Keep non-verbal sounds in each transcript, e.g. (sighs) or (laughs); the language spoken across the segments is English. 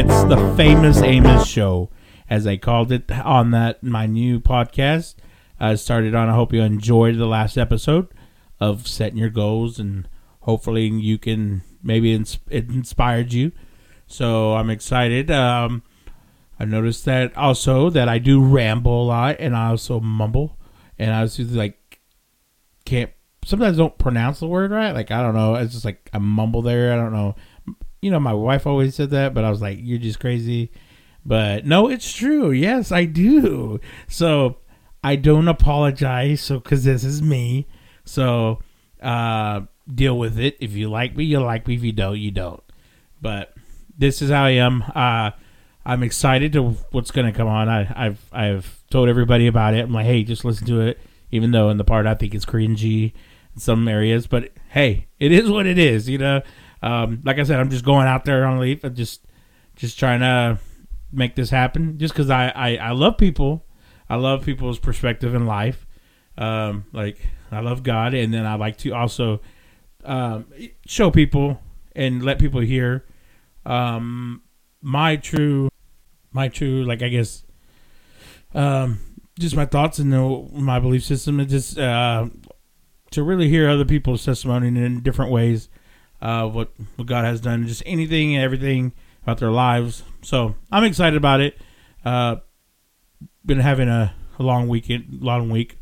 It's the famous Amos show, as I called it on that my new podcast. I started on. I hope you enjoyed the last episode of setting your goals, and hopefully you can maybe ins- it inspired you. So I'm excited. Um, I noticed that also that I do ramble a lot, and I also mumble, and I was just like can't sometimes don't pronounce the word right. Like I don't know. It's just like I mumble there. I don't know. You know, my wife always said that, but I was like, "You're just crazy." But no, it's true. Yes, I do. So I don't apologize. So because this is me. So uh, deal with it. If you like me, you like me. If you don't, you don't. But this is how I am. Uh, I'm excited to what's going to come on. I, I've I've told everybody about it. I'm like, hey, just listen to it. Even though in the part I think it's cringy in some areas, but hey, it is what it is. You know, um, like I said, I'm just going out there on a leaf and just just trying to make this happen. Just because I, I I love people, I love people's perspective in life. Um, like I love God, and then I like to also um, show people and let people hear um, my true, my true, like I guess, um, just my thoughts and the, my belief system, and just uh, to really hear other people's testimony in different ways, uh, what what God has done, just anything and everything about their lives. So I'm excited about it. Uh, been having a, a long weekend, long week.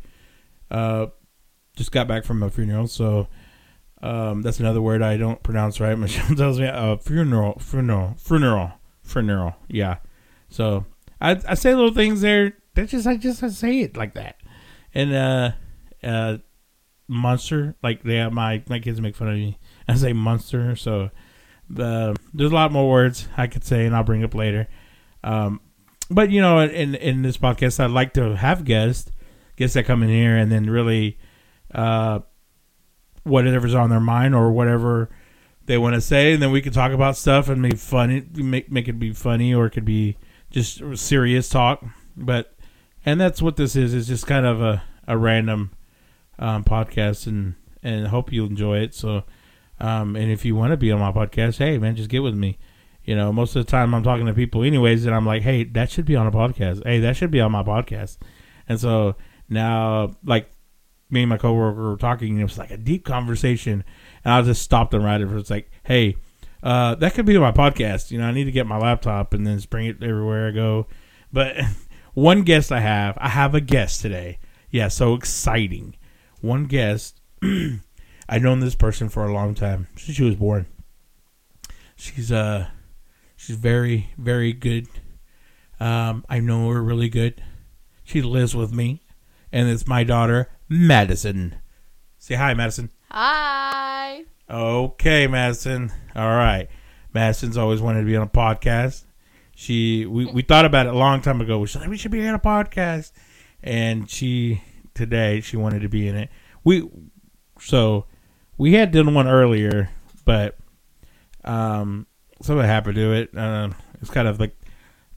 Uh, just got back from a funeral, so um, that's another word I don't pronounce right. (laughs) Michelle tells me uh, funeral, funeral, funeral, funeral. Yeah. So I, I say little things there. That's just I just I say it like that. And uh, uh, monster like they have my my kids make fun of me. I say monster. So the there's a lot more words I could say, and I'll bring up later. Um, but you know, in in this podcast, I'd like to have guests, guests that come in here and then really, uh, whatever's on their mind or whatever they want to say, and then we can talk about stuff and make funny, make make it be funny, or it could be just serious talk. But and that's what this is. It's just kind of a a random um, podcast, and and hope you enjoy it. So, um, and if you want to be on my podcast, hey man, just get with me. You know, most of the time I'm talking to people anyways, and I'm like, hey, that should be on a podcast. Hey, that should be on my podcast. And so now, like me and my coworker were talking, and it was like a deep conversation, and I just stopped and right it. It's like, hey, uh, that could be my podcast. You know, I need to get my laptop and then just bring it everywhere I go. But (laughs) one guest I have, I have a guest today. Yeah, so exciting. One guest. (clears throat) I've known this person for a long time since she was born. She's uh, she's very very good. Um, I know her really good. She lives with me, and it's my daughter Madison. Say hi, Madison. Hi. Okay, Madison. All right. Madison's always wanted to be on a podcast. She we, we thought about it a long time ago. We should we should be on a podcast, and she today she wanted to be in it. We so we had done one earlier, but um something happened to it. Um, it's kind of like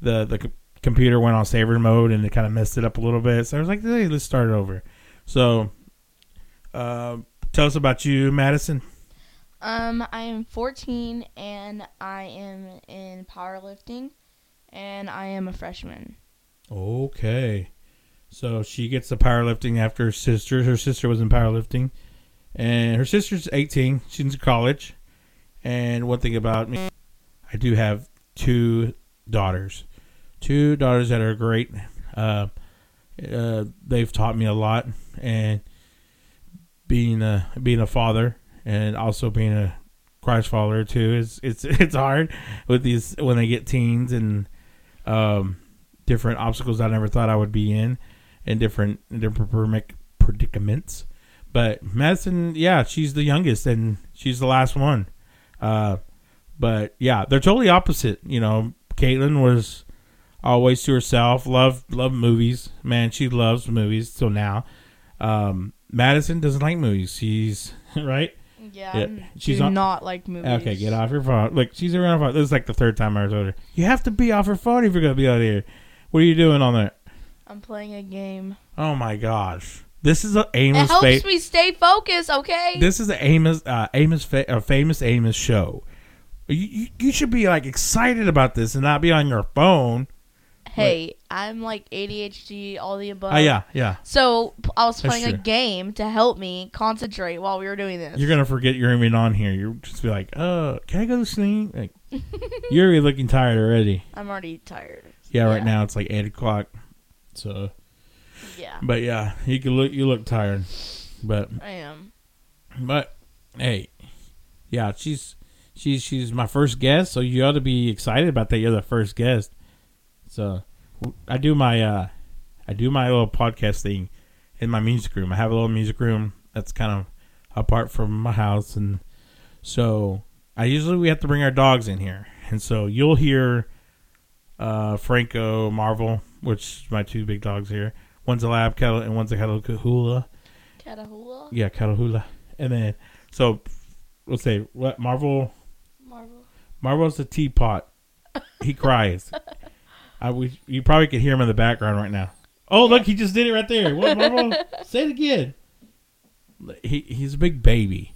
the the c- computer went on saver mode and it kind of messed it up a little bit. So I was like, hey, let's start it over. So, uh, tell us about you, Madison. Um, I am 14 and I am in powerlifting, and I am a freshman. Okay. So she gets the powerlifting after her sister. Her sister was in powerlifting. And her sister's 18. She's in college. And one thing about me, I do have two daughters. Two daughters that are great. Uh, uh, they've taught me a lot. And being a being a father and also being a Christ follower too is it's (laughs) it's hard with these when they get teens and um, different obstacles I never thought I would be in, and different different predicaments. But Madison, yeah, she's the youngest and she's the last one. Uh, but yeah, they're totally opposite. You know, Caitlin was always to herself, loved loved movies. Man, she loves movies So now. Um, Madison doesn't like movies. She's (laughs) right. Yeah, Yeah, she's do on- not like movies. Okay, get off your phone. Like she's around. Phone. This is like the third time I told her. You have to be off your phone if you're gonna be out here. What are you doing on there? I'm playing a game. Oh my gosh, this is a It Amos. helps Fa- me stay focused. Okay. this is a Amos. Uh, Amos. Fa- uh, famous Amos show. You, you should be like excited about this and not be on your phone. Hey, I'm like ADHD, all the above. Oh yeah, yeah. So I was playing a game to help me concentrate while we were doing this. You're gonna forget you're even on here. You're just be like, uh, can I go to sleep? Like, (laughs) you're already looking tired already. I'm already tired. Yeah, right Yeah. now it's like eight o'clock. So, Yeah, but yeah, you can look. You look tired, but I am. but hey, yeah, she's she's she's my first guest, so you ought to be excited about that. You're the first guest. So, I do my uh, I do my little podcast thing in my music room. I have a little music room that's kind of apart from my house, and so I usually we have to bring our dogs in here, and so you'll hear uh, Franco, Marvel, which is my two big dogs here. One's a lab kettle and one's a Catahoula. Catahoula? Yeah, Catahoula. And then so let's say what Marvel Marvel. Marvel's a teapot. He (laughs) cries. I we you probably could hear him in the background right now. Oh look, he just did it right there. What Marvel? (laughs) Say it again. He he's a big baby.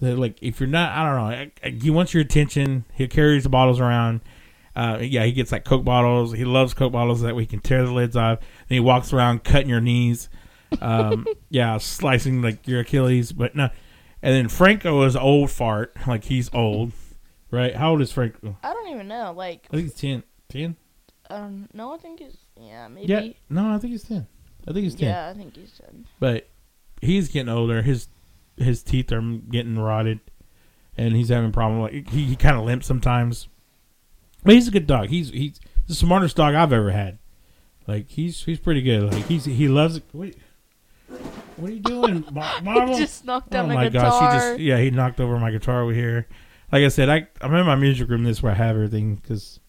That, Like if you're not, I don't know. He wants your attention. He carries the bottles around. Uh, yeah, he gets like Coke bottles. He loves Coke bottles that we can tear the lids off. Then he walks around cutting your knees. Um, (laughs) yeah, slicing like your Achilles. But no. And then Franco is old fart. Like he's old, right? How old is Franco? I don't even know. Like, I think he's 10. 10? um, no, I think he's, yeah, maybe. Yeah. No, I think he's 10. I think he's 10. Yeah, I think he's done. But he's getting older. His his teeth are getting rotted. And he's having a problem. Like he, he kind of limps sometimes. But he's a good dog. He's he's the smartest dog I've ever had. Like he's he's pretty good. Like he's he loves it. Wait, what are you doing, (laughs) Mar- Marvel? just knocked oh out my, my guitar. gosh, he just yeah he knocked over my guitar over here. Like I said, I I'm in my music room. This is where I have everything because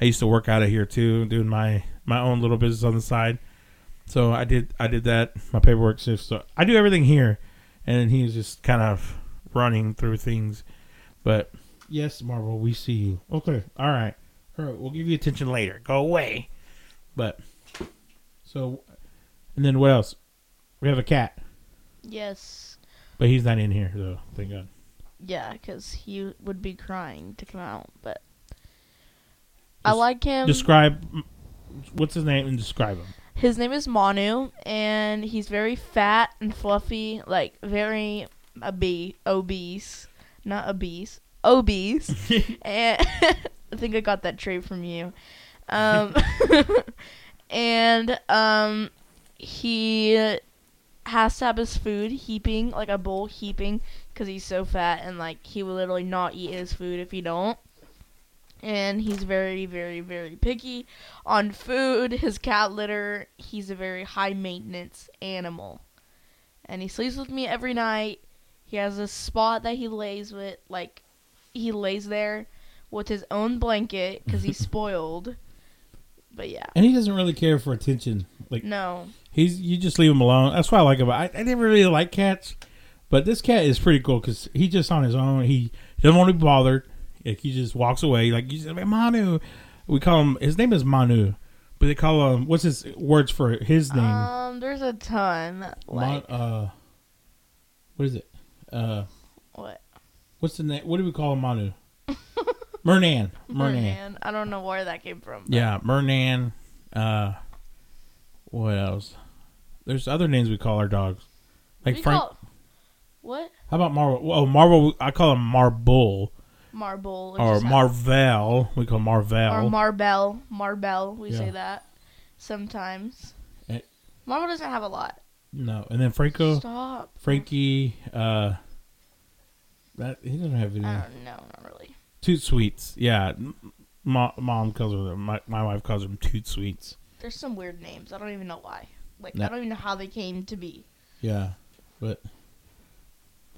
I used to work out of here too, doing my my own little business on the side. So I did I did that my paperwork shift. So I do everything here, and he's just kind of running through things. But yes, Marvel, we see you. Okay, all right, all right. We'll give you attention later. Go away. But so, and then what else? We have a cat, yes. but he's not in here though. Thank God. Yeah, because he would be crying to come out. But I Just like him. Describe what's his name and describe him. His name is Manu, and he's very fat and fluffy, like very obese, obese, not obese, obese. (laughs) and (laughs) I think I got that trait from you. Um, (laughs) and um, he has to have his food heaping, like a bowl heaping, because he's so fat, and like he will literally not eat his food if he don't. And he's very, very, very picky on food. His cat litter. He's a very high maintenance animal, and he sleeps with me every night. He has a spot that he lays with, like he lays there with his own blanket because he's (laughs) spoiled. But yeah, And he doesn't really care for attention. Like no, he's you just leave him alone. That's what I like about. I, I didn't really like cats, but this cat is pretty cool because he's just on his own. He doesn't want to be bothered. Like he just walks away. Like you said, Manu. We call him. His name is Manu, but they call him. What's his words for his name? um, there's a ton. Like Mon, uh, what is it? Uh, what? What's the name? What do we call him, Manu? (laughs) Mernan. Mernan. Merman. I don't know where that came from. but- Yeah, Mernan. Uh, what else? There's other names we call our dogs. Like We Frank. call- what? How about Marvel? Oh, Marvel. I call him Marble Marble. which or is Marvel. We call him Marvel. Or Marbell. Marbell. We Yeah. say that sometimes. Eh. Marvel doesn't have a lot. no, and then Franco, Stop. Frankie. Uh, that he doesn't have any. I don't know. Not really. Toot sweets. Yeah, mo- mom calls them. My, my wife calls them toot sweets. There's some weird names. I don't even know why. Like No. I don't even know how they came to be. Yeah, but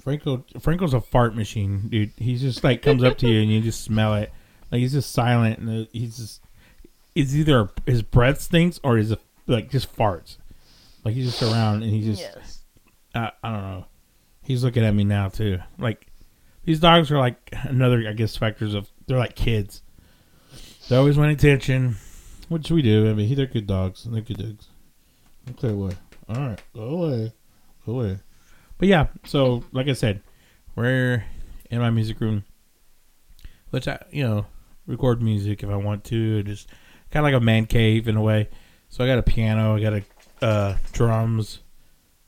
Franco Franco's a fart machine, dude. He just like comes up to you and you just smell it. Like he's just silent and uh, he's just it's either his breath stinks or he's like just farts. Like he's just around and he just yes. I, I don't know. He's looking at me now too. Like these dogs are like another I guess factors of they're like kids. They always want attention, which we do. I mean, they're good dogs. They're good dogs. Okay, away. All right, go away, go away. But yeah, so like I said, we're in my music room. Which I, you know, record music if I want to. Just kind of like a man cave in a way. So I got a piano. I got a uh, drums,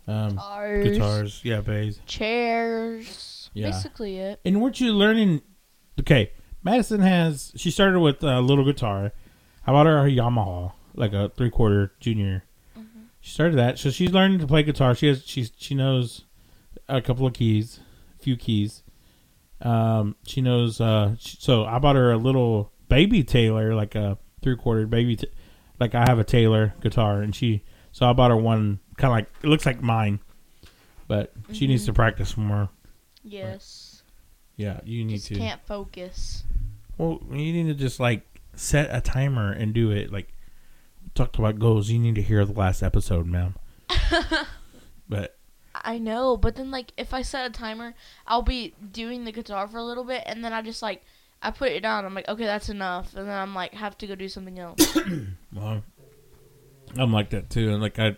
um, Guitars, guitars. Yeah, bass. chairs. Yeah. Basically it. And weren't you learning? Okay, Madison has. She started with a little guitar. I bought her a Yamaha, like a three quarter junior. She started that, so she's learning to play guitar. She has. She's she knows a couple of keys, a few keys. Um, she knows. Uh, she, so I bought her a little baby Taylor, like a three quarter baby. T- like I have a Taylor guitar, and she. So I bought her one, kind of like it looks like mine, but she needs to practice more. Yes. Yeah, you need Just to. can't focus. Well, you need to just like set a timer and do it. Like talked about goals, you need to hear the last episode, ma'am. (laughs) but I know, but then like if I set a timer, I'll be doing the guitar for a little bit, and then I just like I put it down. I'm like, okay, that's enough, and then I'm like, have to go do something else. (coughs) well, I'm like that too. And like I,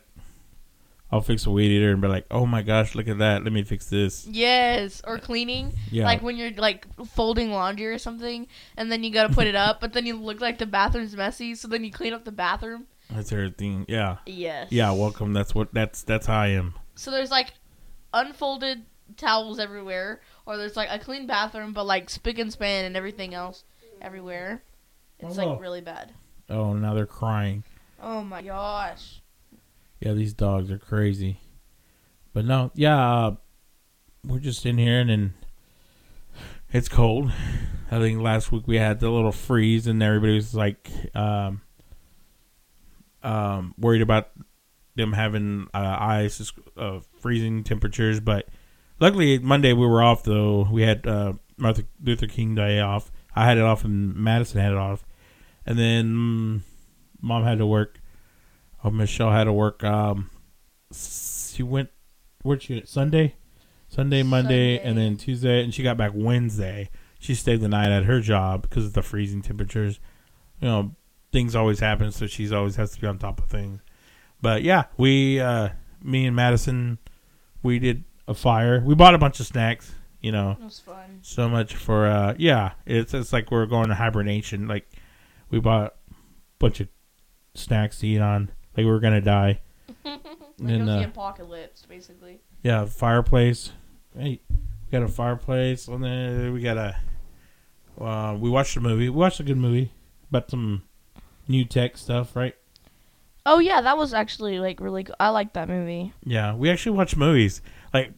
I'll fix a weed eater and be like, oh my gosh, look at that. Let me fix this. yes, or cleaning. Yeah. Like when you're like folding laundry or something, and then you gotta put it up, but then you look like the bathroom's messy, so then you clean up the bathroom. That's everything. Yeah. Yes. Yeah. Welcome. That's what. That's that's how I am. So there's like unfolded towels everywhere, or there's like a clean bathroom, but like spick and span and everything else everywhere. It's Oh. like really bad. Oh, now they're crying. Oh my gosh. Yeah, these dogs are crazy. But no, yeah, uh, we're just in here and then it's cold. I think last week we had the little freeze and everybody was like um, um, worried about them having uh, ice, uh, freezing temperatures. But luckily Monday we were off though. We had uh, Martin Luther King Day off. I had it off and Madison had it off. And then mm, mom had to work. Oh, Michelle had to work. Um, she went. Where'd she? Sunday, Sunday, Monday, and then Tuesday, and she got back Wednesday. She stayed the night at her job because of the freezing temperatures. You know, things always happen, so she's always has to be on top of things. But yeah, we, uh, me and Madison, we did a fire. We bought a bunch of snacks. You know, It was fun. so much for uh, yeah. It's it's like we're going to hibernation. Like we bought a bunch of snacks to eat on. Like we were gonna die. (laughs) like And, it was uh, the apocalypse, basically. Yeah, fireplace. Hey, we got a fireplace, and then we got a. Uh, we watched a movie. We watched a good movie about some new tech stuff, right? Oh yeah, that was actually like really. Good. I like that movie. Yeah, we actually watch movies. Like,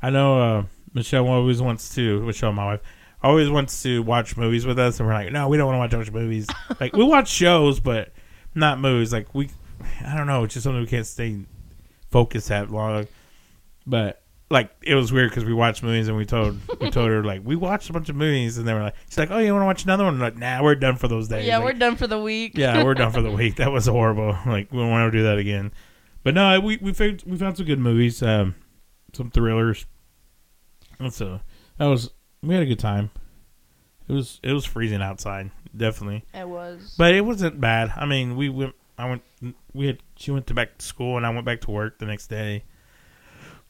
I know uh, Michelle always wants to. Michelle, my wife, always wants to watch movies with us, and we're like, no, we don't want to watch movies. (laughs) like, we watch shows, but not movies. Like, we, I don't know, it's just something we can't stay focused that long. But like, it was weird because we watched movies and we told we (laughs) told her like we watched a bunch of movies, and they were like, she's like, oh, you want to watch another one? I'm like, nah, we're done for those days. yeah, Like, we're done for the week. yeah, we're done for the (laughs) week. That was horrible. (laughs) Like we don't want to do that again. But no, we we found we found some good movies, um, some thrillers. And so that was we had a good time. It was it was freezing outside, definitely, it was. but it wasn't bad. I mean, we went. I went. We had. She went to back to school, and I went back to work the next day.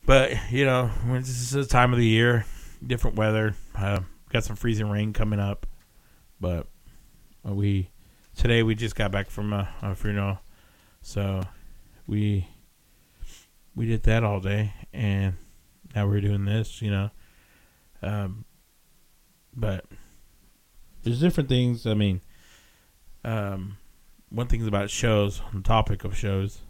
But you know, this is the time of the year, different weather. Uh, got some freezing rain coming up, but uh, we today we just got back from a, a funeral, so we we did that all day, and now we're doing this. You know, um, but there's different things. I mean, um, one thing about shows, on the topic of shows,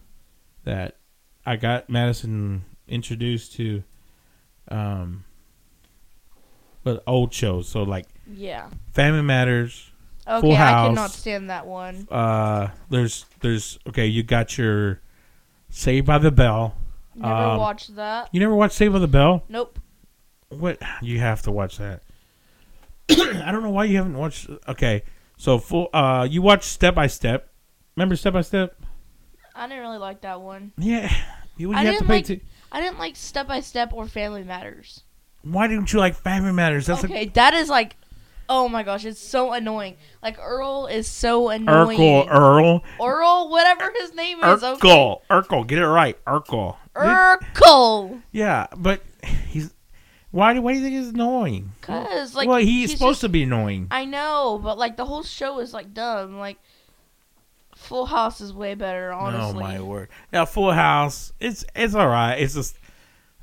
that I got Madison introduced to, um, but old shows. So like yeah. Family Matters. Okay, Full I cannot stand that one. Uh, there's there's okay. You got your Saved by the Bell. Never Um, watched that. You never watched Saved by the Bell? Nope. What? You have to watch that. (coughs) I don't know why you haven't watched. Okay, so full. Uh, you watched Step by Step. Remember Step by Step? I didn't really like that one. Yeah. You, you I have to didn't pay. like- to, I didn't like Step by Step or Family Matters. why didn't you like Family Matters? That's okay, that is like, oh my gosh, it's so annoying. Like Earl is so annoying. Urkel Earl. Earl, whatever his name is. Okay. Urkel. Urkel. Get it right. Urkel. Urkel. Yeah, but he's Why do why do you think it's annoying? Cause like well, he's, supposed just, to be annoying. I know, but like the whole show is like dumb. Like Full House is way better, oh, honestly. Oh my word! Now Full House, it's it's all right. It's just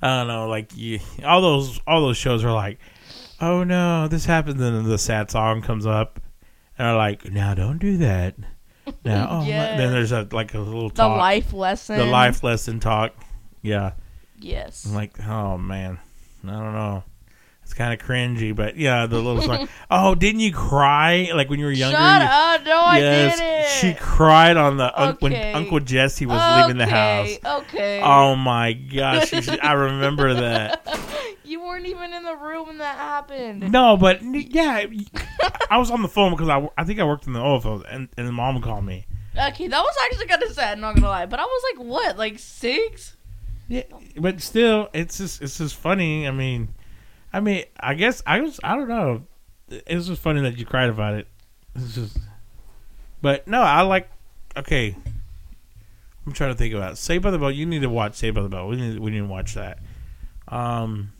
I don't know, like you, all those all those shows are like, oh no, this happens, and then the sad song comes up, and they're like, now don't do that. (laughs) Now, oh, my- then there's a like a little talk, The life lesson. the life lesson talk. Yeah, Yes. I'm like, oh man, I don't know. It's kind of cringy, but yeah, the little song. (laughs) oh, didn't you cry like when you were younger? Shut You- up! No, I didn't. she cried on the un- when Uncle Jesse was leaving the house. Okay, Okay. Oh my gosh, should- I remember (laughs) that. you weren't even in the room when that happened. No, but yeah, I was on the phone because I, I think I worked in the field, and and mom called me. Okay, that was actually kind of sad. Not gonna lie, but I was like, what, like six? Yeah, but still, it's just it's just funny. I mean, I mean, I guess I was I don't know. It was just funny that you cried about it. It's just, but no, I like. Okay, I'm trying to think about it. Saved by the Bell. You need to watch Saved by the Bell. We need we need to watch that. Um,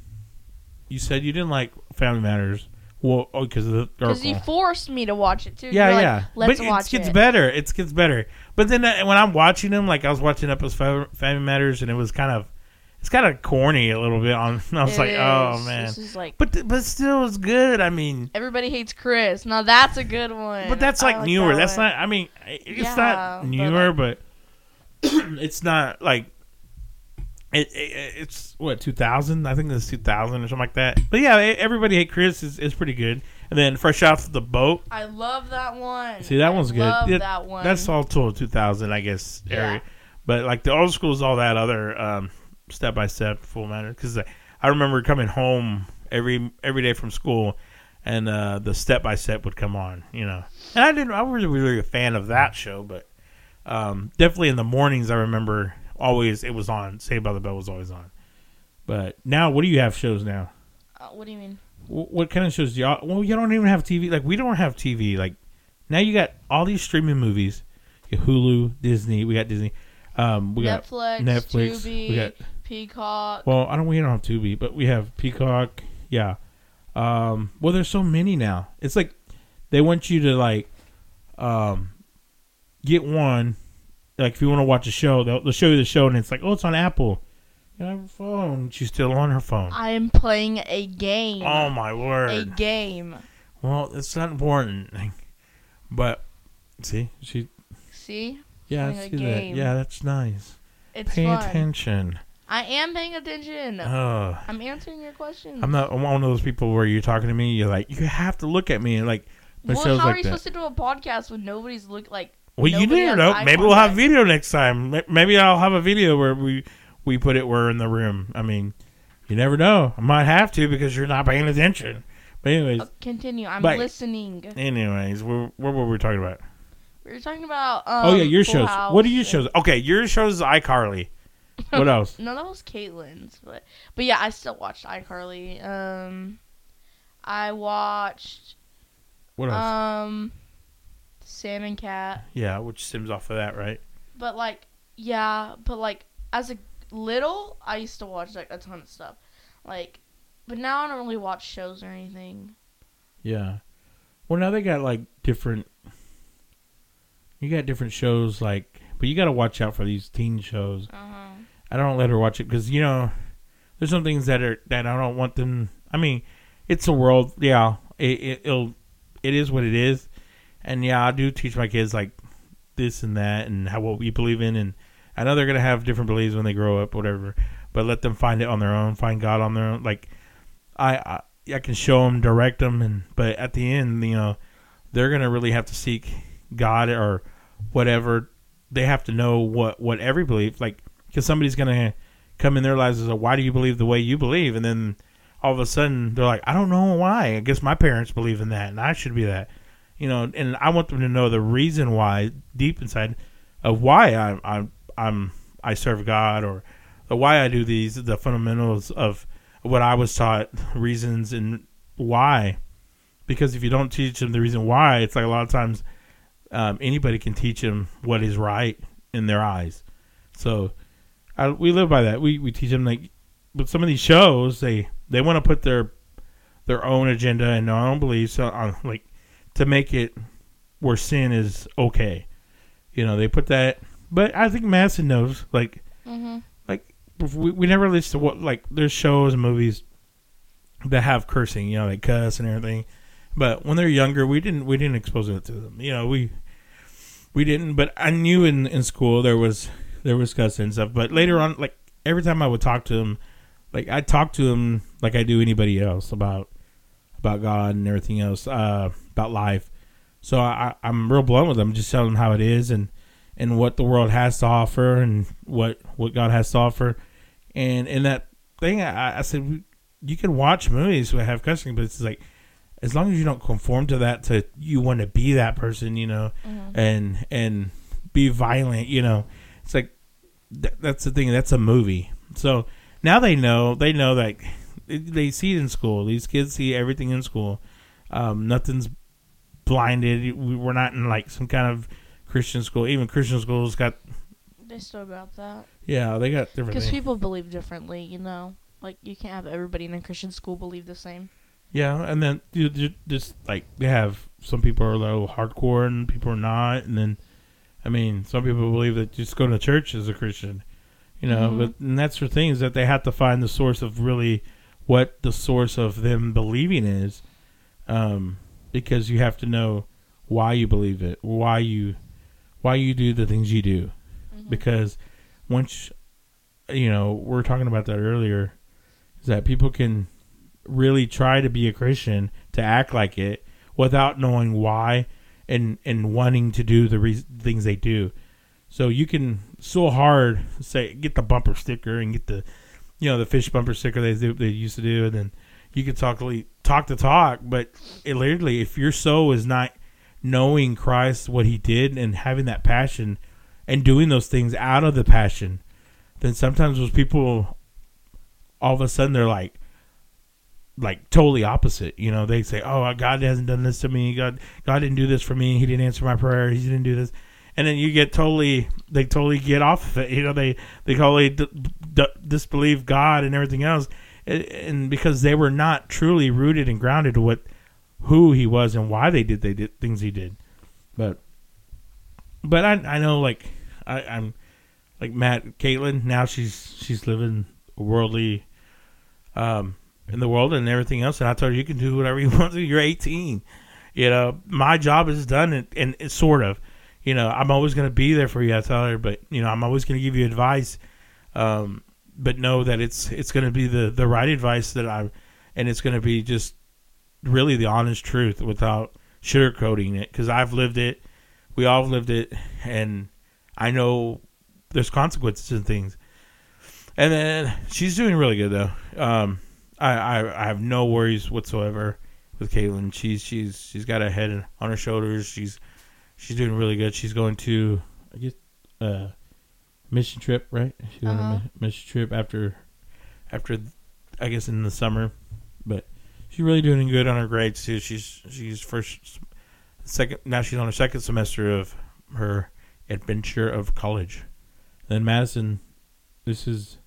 you said you didn't like Family Matters. Well, oh, because of Because you forced me to watch it too. Yeah, You're like, yeah. Let's but watch it gets it. better. It gets better. But then uh, when I'm watching them, like I was watching up as Family Matters, and it was kind of, it's kind of corny a little bit. On (laughs) I was It like, oh man. This is like But but still, it's good. I mean, everybody hates Chris. Now that's a good one. but that's I like newer. that that's not. I mean, it's Yeah, not but, newer, but, (coughs) it's not like. It, it, it's what 2000 i think it's 2000 or something like that but yeah everybody hate chris is, is pretty good and then fresh off the boat I love that one. See, that I one's good. That one. That's all total 2000, I guess. Yeah. But like the old school is all that other um, step by step full matter. Because I remember coming home every every day from school, and uh, the step by step would come on. You know, and I didn't. I wasn't really a fan of that show, but um, definitely in the mornings, I remember always it was on. Saved by the Bell was always on. But now, what do you have shows now? Uh, what do you mean? Wh- What kind of shows do y'all? Well, you don't even have TV. Like we don't have TV. Like now, you got all these streaming movies. Hulu, Disney. We got Disney. Um, we got Netflix, Netflix. Tubi, We got Peacock. well, I don't. We don't have Tubi, but we have Peacock. Yeah. Um. Well, there's so many now. It's like they want you to like, um, get one. Like if you want to watch a show, they'll, they'll show you the show, and it's like, oh, it's on Apple. You have a phone. She's still on her phone. I am playing a game. Oh my word. a game. Well, it's not important, (laughs) but see, she, See, yeah, I see that. game. Yeah, that's nice. it's Pay fun. attention. I am paying attention. Oh, I'm answering your questions. I'm not I'm one of those people where you're talking to me. You're like, you have to look at me, and like, well, how are like you that. supposed to do a podcast when nobody's look like? Well, you never know. Maybe we'll have video next time. Maybe I'll have a video where we we put it where in the room. I mean, you never know. I might have to because you're not paying attention. But anyways, Uh, continue. I'm But- listening. anyways, what, what were we talking about? We were talking about. Um, oh yeah, your Full shows. House What are your shows? Okay, your shows is iCarly. (laughs) What else? No, that was Caitlin's, but but yeah, I still watched iCarly. Um, I watched What else? um, Sam and Cat, yeah, which sims off of that, right? but like yeah, but like as a little, I used to watch like a ton of stuff, like, but now I don't really watch shows or anything. Yeah. Well, now they got like different. You got different shows, like, but you got to watch out for these teen shows. Uh huh. I don't let her watch it because you know, there's some things that are that I don't want them. I mean, it's a world. Yeah, it, it, it'll it is what it is, and yeah, I do teach my kids like this and that and how what we believe in, and I know they're gonna have different beliefs when they grow up, whatever. But let them find it on their own, find God on their own. Like I I, I can show them, direct them, and but at the end, you know, they're gonna really have to seek God or whatever. They have to know what what every belief like because somebody's gonna come in their lives and say, "Why do you believe the way you believe?" And then all of a sudden they're like, "I don't know why. I guess my parents believe in that, and I should be that." You know, and I want them to know the reason why deep inside of why I'm I'm I'm I serve God or why I do these the fundamentals of what I was taught reasons and why. Because if you don't teach them the reason why it's like a lot of times um, anybody can teach them what is right in their eyes. So I, we live by that. We, we teach them like but some of these shows they they want to put their their own agenda and their own beliefs on like to make it where sin is okay. You know, they put that, but I think Madison knows like Mm-hmm. like we, we never listen to what like there's shows and movies that have cursing, you know, they cuss and everything. But when they're younger, we didn't we didn't expose it to them. You know, we we didn't. But I knew in in school there was there was cussing and stuff. But later on, like every time I would talk to them, like I talk to them like I do anybody else about about God and everything else, uh, about life. So I, I'm real blunt with them, just telling them how it is and and what the world has to offer and what what God has to offer. And in that thing, I, I said you can watch movies that have cussing, but it's like as long as you don't conform to that, to you want to be that person, you know, Mm-hmm. and and be violent, you know, it's like th- that's the thing. That's a movie. So now they know. They know that they see it in school. These kids see everything in school. Um, nothing's blinded. We- We're not in like some kind of Christian school. Even Christian schools got They still got that yeah, they got different because people believe differently. You know, like you can't have everybody in a Christian school believe the same. Yeah, and then you, just like they have some people are a little hardcore and people are not, and then I mean some people believe that just going to church is a Christian, you know. Mhm. But and that's the thing is that they have to find the source of really what the source of them believing is, um, because you have to know why you believe it, why you why you do the things you do, Mhm. because once you know we are talking about that earlier is that people can really try to be a christian to act like it without knowing why and and wanting to do the re- things they do so you can so hard say get the bumper sticker and get the you know the fish bumper sticker they do, they used to do and then you can talk talk the talk but it literally if your soul is not knowing christ what he did and having that passion and doing those things out of the passion, then sometimes those people, all of a sudden, they're like, like totally opposite. You know, they say, "Oh, God hasn't done this to me. God, God didn't do this for me. He didn't answer my prayer. He didn't do this." And then you get totally, they totally get off of it. (laughs) You know, they they totally d- d- disbelieve God and everything else, and, because they were not truly rooted and grounded to what who He was and why they did they did things He did. But but I I know like I, I'm like Matt Caitlin now she's she's living worldly um in the world and everything else and I told her you can do whatever you (laughs) want to you're 18 you know my job is done and, and it's sort of you know I'm always going to be there for you I tell her but you know I'm always going to give you advice um but know that it's it's going to be the the right advice that I'm, and it's going to be just really the honest truth without sugarcoating it because I've lived it we all have lived it and I know there's consequences and things. And then she's doing really good though. Um, I, I I have no worries whatsoever with Caitlin. She's she's she's got a head on her shoulders. She's she's doing really good. She's going to I guess uh mission trip right. She went Uh-huh. on a mission trip after after I guess in the summer, but she's really doing good on her grades too. She's she's first second now she's on her second semester of her adventure of college. Then Madison, this is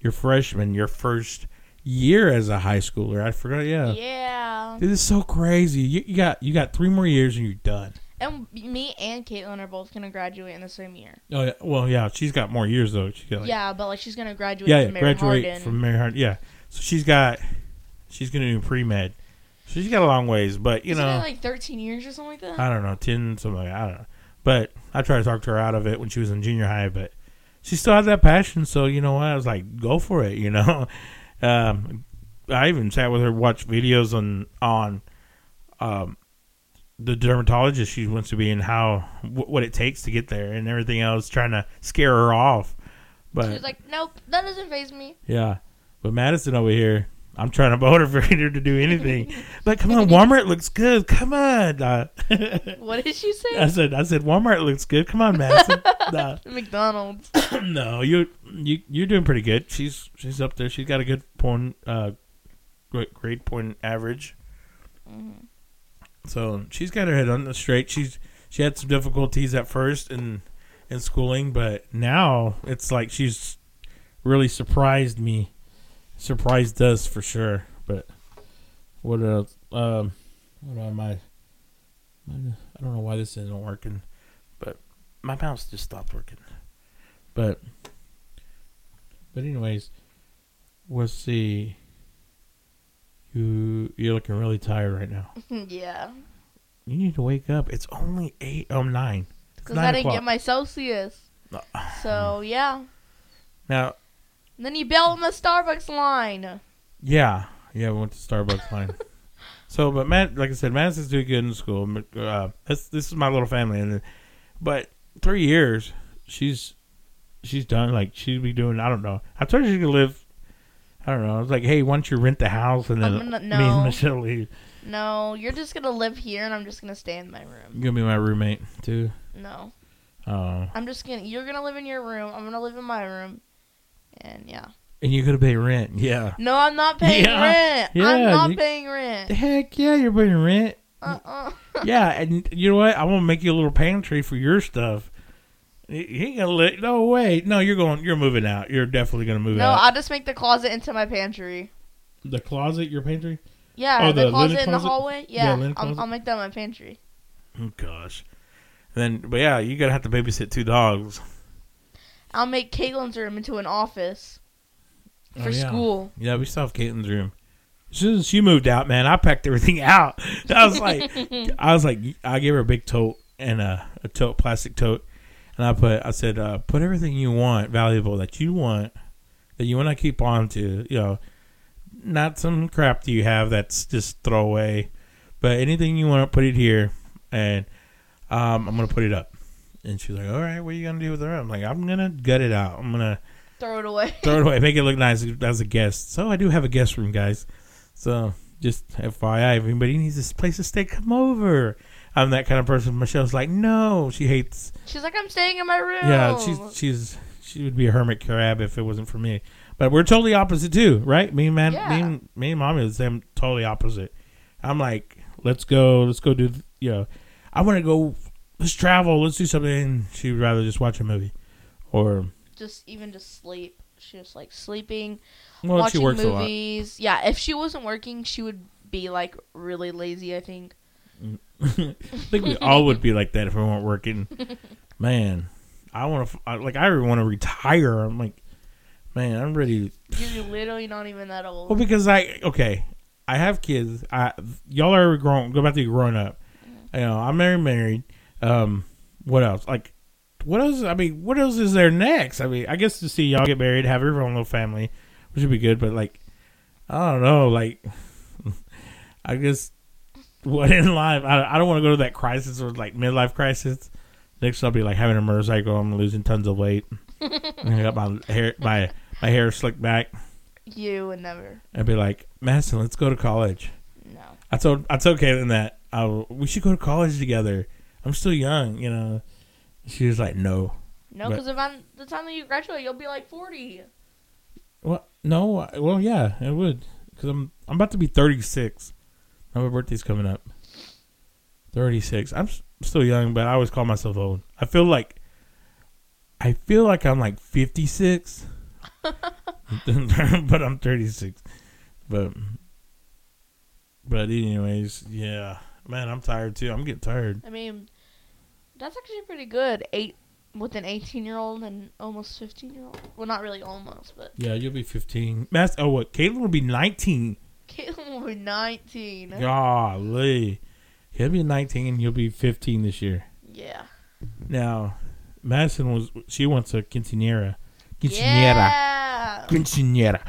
your freshman, your first year as a high schooler. I forgot. Yeah, Yeah. this is so crazy. You, you got you got three more years and you're done. And me and Caitlin are both gonna graduate in the same year. Oh yeah, well yeah, she's got more years though. She got like, yeah, but like she's gonna graduate yeah, from yeah Mary graduate Hardin. from Mary Hardin. Yeah, so she's got she's gonna do pre med. So she's got a long ways, but you Isn't know, like 13 years or something like that? I don't know, ten something. Like, I don't know, but I tried to talk to her out of it when she was in junior high, but she still had that passion. So you know what? I was like, go for it. (laughs) You know, um, I even sat with her, watched videos on on um, the dermatologist she wants to be and how wh- what it takes to get there and everything else, trying to scare her off. But she was like, nope, that doesn't phase me. yeah, but Madison over here, I'm trying to motivate (laughs) her to do anything. (laughs) like, come on, Walmart looks good. Come on. Uh, (laughs) What did she say? I said, I said, Walmart looks good. Come on, Madison. Nah. McDonald's. (coughs) no, you you you're doing pretty good. She's she's up there. She's got a good point, uh, great grade point average. Mhm. So she's got her head on the straight. She's she had some difficulties at first in in schooling, but now it's like she's really surprised me surprised us for sure. But what else? Um, what am I? I don't know why this isn't working, but my mouse just stopped working. But but anyways, let's see. You you're looking really tired right now. (laughs) yeah. You need to wake up. It's only eight oh nine. Because I didn't o'clock. get my Celsius. No. So, yeah. Now And then you bail on the Starbucks line. Yeah, yeah, we went to Starbucks line. (laughs) so, but Matt, like I said, Madison's doing good in school. Uh, this this is my little family, and but three years, she's she's done. Like she'd be doing. I don't know. I told her she could live. I don't know. I was like, hey, why don't you rent the house and then I'm gonna- me no. and Michelle leave. No, you're just going to live here and I'm just going to stay in my room. You're gonna be my roommate too. No. Oh, I'm just to, you're going to live in your room. I'm going to live in my room. And yeah. and you're gonna pay rent. Yeah. No, I'm not paying Yeah. rent. Yeah, I'm not you- paying rent. Heck yeah, you're paying rent. Uh-uh. (laughs) yeah, and you know what? I want to make you a little pantry for your stuff. You ain't gonna let. No way. No, you're going. You're moving out. You're definitely gonna move out. No, out. I'll just make the closet into my pantry. the closet, your pantry. Yeah, Oh, the, the closet in the closet? hallway. Yeah, Yeah, linen I'll, closet. I'll make that my pantry. Oh gosh. Then, but yeah, you gotta have to babysit two dogs I'll make Caitlin's room into an office Oh, for yeah. school. Yeah, we still have Caitlin's room. As soon as she moved out, man, I packed everything (laughs) out. I was like, (laughs) I was like, I gave her a big tote and a, a tote, plastic tote, and I put, I said, uh, put everything you want, valuable that you want, that you want to keep on to, you know, not some crap that you have that's just throwaway, but anything you want to put it here, and um, I'm gonna put it up. And she's like, all right, what are you gonna do with it? I'm like, I'm gonna gut it out. I'm gonna Throw it away. throw it (laughs) away, make it look nice as a guest. So I do have a guest room, guys. So just FYI, if anybody needs this place to stay, come over. I'm that kind of person. Michelle's like, no, she hates. She's like, I'm staying in my room. Yeah, she's she's she would be a hermit crab if it wasn't for me. But we're totally opposite too, right? Me and man, me and me and mommy are the same, totally opposite. I'm like, let's go, let's go do, you know, I want to go, let's travel, let's do something. She would rather just watch a movie, or just even just sleep. She was like sleeping, well, she watching works a lot. movies. Yeah, if she wasn't working, she would be like really lazy. I think. I think we all would be like that if we weren't working. (laughs) Man, I want to like I want to retire. I'm like, man, I'm ready. You're literally not even that old. Well, because I okay, I have kids. I y'all are grown. Go back to growing up. You know, I'm married. Married. Um, what else? Like, what else? I mean, what else is there next? I mean, I guess to see y'all get married, have your own little family, which would be good. But like, I don't know. Like, (laughs) I guess what in life? I, I don't want to go to that crisis or like midlife crisis. Next, I'll be like having a motorcycle. I'm losing tons of weight. (laughs) I got my hair, my my hair slicked back. you would never. I'd be like, Madison, let's go to college. No. I told I told Caitlin that uh, we should go to college together. I'm still young, you know. She was like, no. No, because if I'm the time that you graduate, you'll be like forty. Well, no. Well, yeah, it would, because I'm I'm about to be 36. Now my birthday's coming up. 36. I'm still young, but I always call myself old. I feel like I feel like I'm like 56, (laughs) but I'm 36. But but anyways, yeah, man, I'm tired too. I'm getting tired. I mean, that's actually pretty good. Eight with an eighteen-year-old and almost fifteen-year-old. Well, not really almost, but Yeah, you'll be 15. Mass. Oh, what? Caitlin will be 19. Caitlin will be nineteen. Golly, he'll be 19. You'll be 15 this year. Yeah. Now, Madison was she wants a quinceanera. Quinceanera. Yeah. Quinceanera.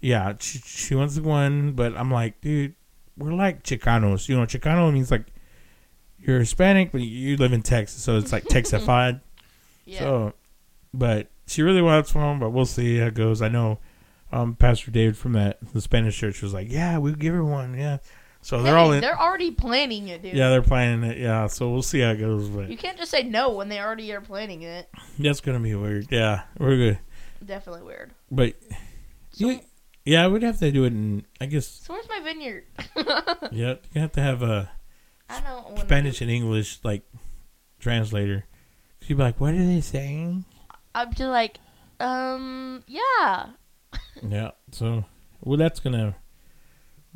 Yeah, she, she wants one, but I'm like, dude, we're like Chicanos. You know, Chicano means like you're Hispanic, but you live in Texas, so it's like (laughs) Texified. Yeah. So, but she really wants one, but we'll see how it goes. I know um, Pastor David from that the Spanish church was like, yeah, we'll give her one. Yeah. So they're Hey, all in. They're already planning it, dude. Yeah, they're planning it. Yeah, so we'll see how it goes. But You can't just say no when they already are planning it. that's gonna be weird. Yeah, we're good. Definitely weird. But So, yeah, yeah, we'd have to do it in. I guess. so where's my vineyard? (laughs) Yeah, you have to have a (laughs) I don't Spanish and English like translator. She'd be like, "What are they saying?" I'm just like, um, yeah. Yeah. So Well, that's gonna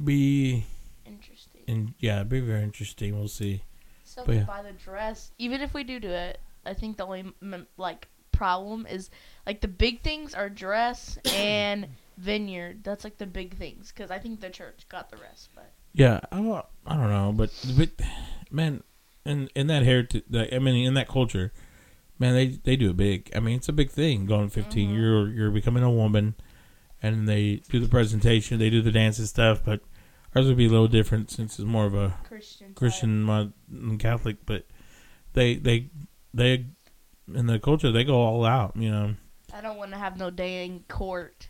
be Interesting. in yeah, be very interesting. We'll see. So yeah. buy the dress. Even if we do do it, I think the only like problem is like the big things are dress and (coughs) vineyard. That's like the big things because I think the church got the rest. But Yeah, I, don't- I don't know, but but man, in in that heritage, I mean, in that culture, man, they they do it big. I mean, it's a big thing. Going 15 Mhm. you're you're becoming a woman, and they do the presentation, they do the dance and stuff. But ours would be a little different since it's more of a Christian. Christian, Catholic. But they they they in the culture they go all out. You know. I don't want to have no day in court.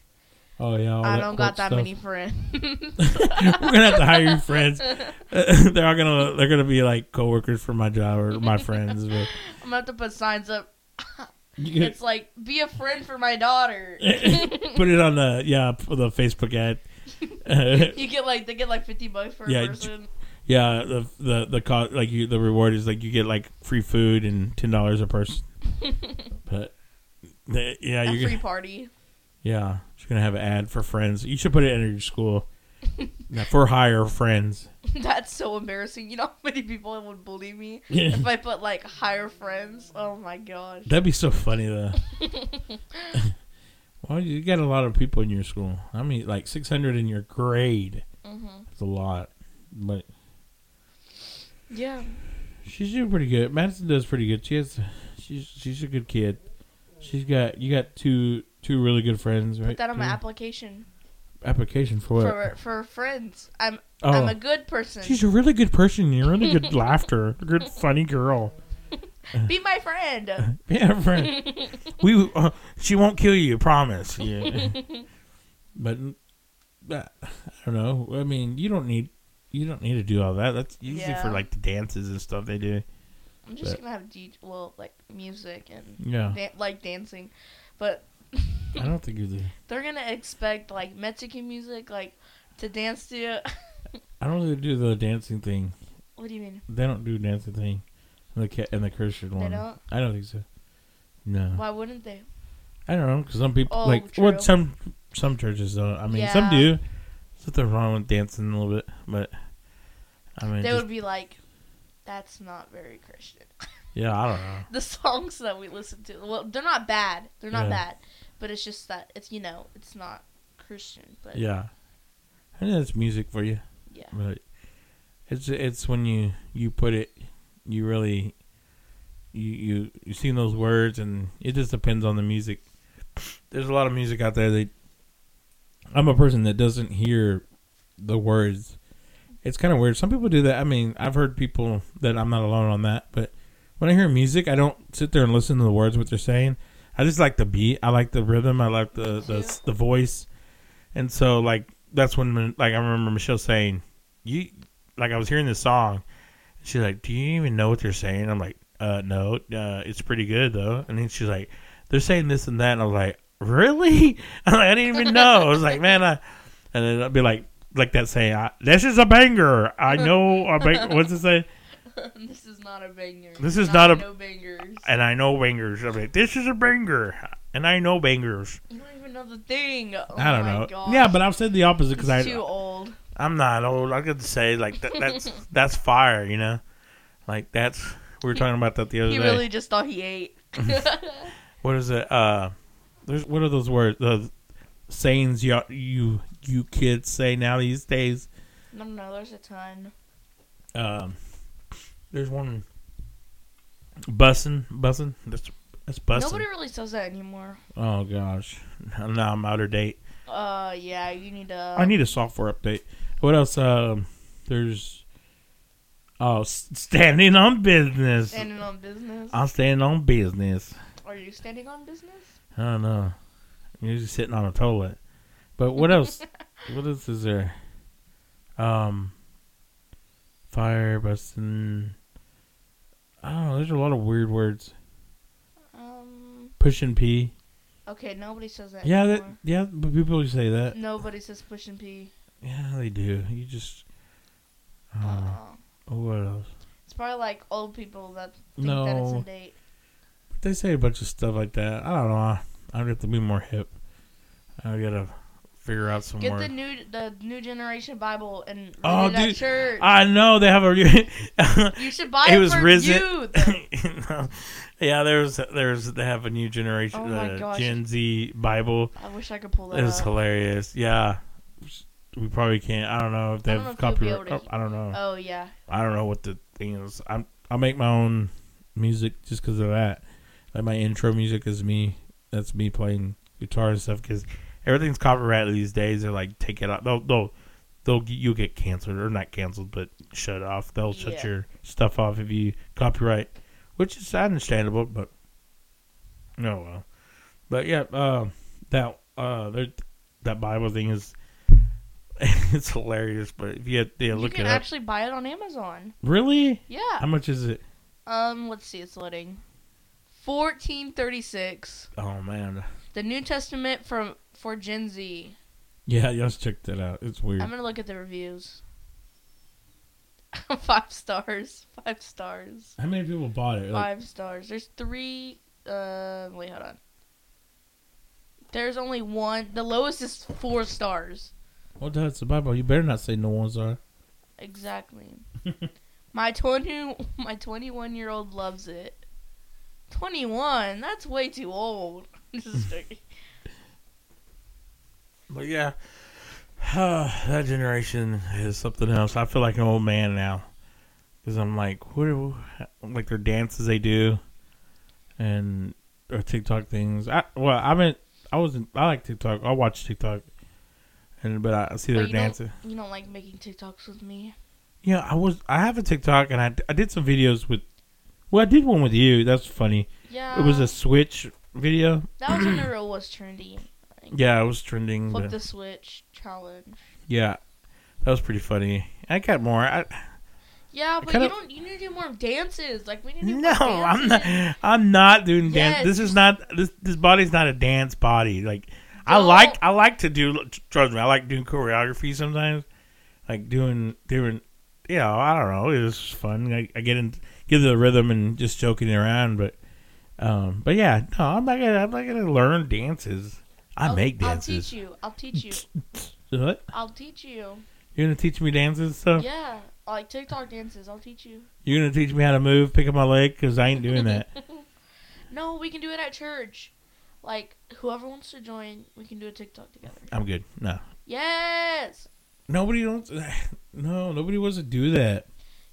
Oh yeah. I don't got that stuff. many friends. (laughs) (laughs) We're gonna have to hire you friends. (laughs) they're all gonna they're gonna be like coworkers for my job or my friends. But I'm gonna have to put signs up. You It's like be a friend for my daughter. (laughs) put it on the yeah the Facebook ad. (laughs) you get like they get like fifty bucks for Yeah, a person. yeah, the the the co- like you the reward is like you get like free food and ten dollars a person. (laughs) But the, yeah, you're free gonna, party. yeah you're gonna have an ad for friends. You should put it in your school. (laughs) Now, for hire friends. (laughs) That's so embarrassing. You know how many people would believe me if I put like higher friends? Oh my gosh. That'd be so funny though. (laughs) Well, you got a lot of people in your school. I mean, like 600 in your grade. hmm That's a lot. But Yeah. she's doing pretty good. Madison does pretty good. She has, she's she's a good kid. She's got you got two two really good friends, right? Put that on my application application for what? for for friends. I'm oh, I'm a good person. she's a really good person. You're a really good (laughs) laughter. A good funny girl. Be my friend. (laughs) Yeah, friend. we uh, she won't kill you, promise. Yeah. (laughs) but uh, I don't know. I mean, you don't need you don't need to do all that. That's usually for like the dances and stuff they do. I'm just But- gonna have D- well like music and Yeah, dan- like dancing, but I don't think you do. (laughs) they're gonna expect like Mexican music like to dance to. I don't really do the dancing thing. what do you mean? They don't do dancing thing. In the ca- in the Christian one. They one, don't. I don't think so. No, Why wouldn't they? I don't know because some people Oh, like true. what some some churches don't. I mean, some do. There's nothing wrong with dancing a little bit, but I mean, They would be like, "That's not very Christian." yeah, I don't (laughs) know. the songs that we listen to, well, they're not bad. They're not Yeah. bad, but it's just that it's you know it's not Christian. But Yeah, I think that's music for you. yeah. But it's it's when you you put it, you really you you you sing those words, and it just depends on the music. There's a lot of music out there that I'm a person that doesn't hear the words. It's kind of weird. Some people do that. I mean, I've heard people that I'm not alone on that, but when I hear music, I don't sit there and listen to the words what they're saying. I just like the beat. I like the rhythm. I like the the, the voice, and so like that's when like I remember Michelle saying, "You like I was hearing this song." She's like, "Do you even know what they're saying?" I'm like, "Uh, no. Uh, it's pretty good though." And then she's like, "They're saying this and that," and I was like, "Really?" (laughs) I'm like, "I didn't even know." I was like, "Man," I, and then I'd be like, like that saying, I, "This is a banger." I know a bang- (laughs) What's it say? (laughs) this is not a banger. This is And not a no bangers. And I know bangers. I'm like, "This is a banger," and I know bangers. You don't even know the thing. Oh I don't my know. Gosh. Yeah, but I've said the opposite because He's I too old. I'm not old. I could say like that, that's (laughs) that's fire, you know. Like that's we were talking about that the other He day. He really just thought he ate. (laughs) What is it? Uh, there's what are those words? The sayings you you you kids say now these days. no, no, there's a ton. Um, there's one. Bussin, bussin. That's that's bussin. Nobody really says that anymore. Oh gosh, (laughs) now I'm out of date. Uh, yeah, you need to. I need a software update. What else? Um, there's. Oh, standing on business. standing on business. I'm standing on business. Are you standing on business? I don't know. You're just sitting on a toilet. But what else? (laughs) what else is there? Um, fire busting. I don't know. There's a lot of weird words. Um. and pee. Okay, nobody says that. Yeah, that yeah. But people say that. Nobody says push and pee. Yeah, they do. You just. Uh, Uh, what else? it's probably like old people that think No. that it's a date. But they say a bunch of stuff like that. I don't know. I, I have to be more hip. I gotta figure out some Get the new the new generation Bible and Oh, dude, church. I know they have a. (laughs) you should buy it it, was for risen. (laughs) No. yeah, there's there's they have a new generation Oh uh. Gen Z Bible. I wish I could pull that It was up. hilarious. Yeah, we probably can't. I don't know if they have know if you'll be copyright. oh, I don't know. Oh yeah. I don't know what the thing is. I'm I'll make my own music just because of that. Like my intro music is me. That's me playing guitar and stuff because everything's copyrighted these days. They're like take it out. They'll they'll they'll you'll get canceled or not canceled, but shut off. They'll shut Yeah. your stuff off if you copyright, which is understandable. But no, well, but yeah, uh, that uh, that Bible thing is. (laughs) it's hilarious, but if you, yeah, you look can it up. actually buy it on Amazon. Really? Yeah. How much is it? Um, let's see, it's loading. Fourteen thirty six. Oh man. The New Testament from for Gen Z. Yeah, let's check that out. It's weird. I'm gonna look at the reviews. (laughs) Five stars. Five stars. How many people bought it? Like, Five stars. There's three. Uh, wait, hold on. There's only one. The lowest is four stars. what the hell's the Bible? You better not say no one's are. Exactly. (laughs) my twenty, my twenty-one year old loves it. Twenty-one. That's way too old. (laughs) Just joking. But yeah, (sighs) that generation is something else. I feel like an old man now because I'm like, what? Are, like their dances they do, and or TikTok things. I well, I mean, I wasn't. I like TikTok. I watch TikTok, and but I see their you don't- dances. you don't like making TikToks with me. Yeah, I was. I have a TikTok, and I I did some videos with. Well, I did one with you. That's funny. Yeah. It was a Switch video. That was when the real was trendy. Yeah, it was trending. Flip but- the switch challenge. yeah, that was pretty funny. I got more. I, Yeah, but kinda- you don't. You need to do more dances. Like we need to do no, I'm not. I'm not doing dance. This is not. This this body's not a dance body. Like I like. I like to do. Trust me, I like doing choreography sometimes. Like doing doing. You know, I don't know. It's fun. I, I get in, give the rhythm and just joking around, but. Um, but yeah, no, I'm not gonna. I'm not gonna learn dances. I I'll- make dances. I'll teach you. I'll teach you. (laughs) What? I'll teach you. You're gonna teach me dances and stuff? Yeah, like TikTok dances. I'll teach you. You're gonna teach me how to move, pick up my leg, because I ain't doing that. (laughs) no, we can do it at church. Like whoever wants to join, we can do a TikTok together. I'm good. No, Yes, nobody wants. (sighs) No, nobody wants to do that.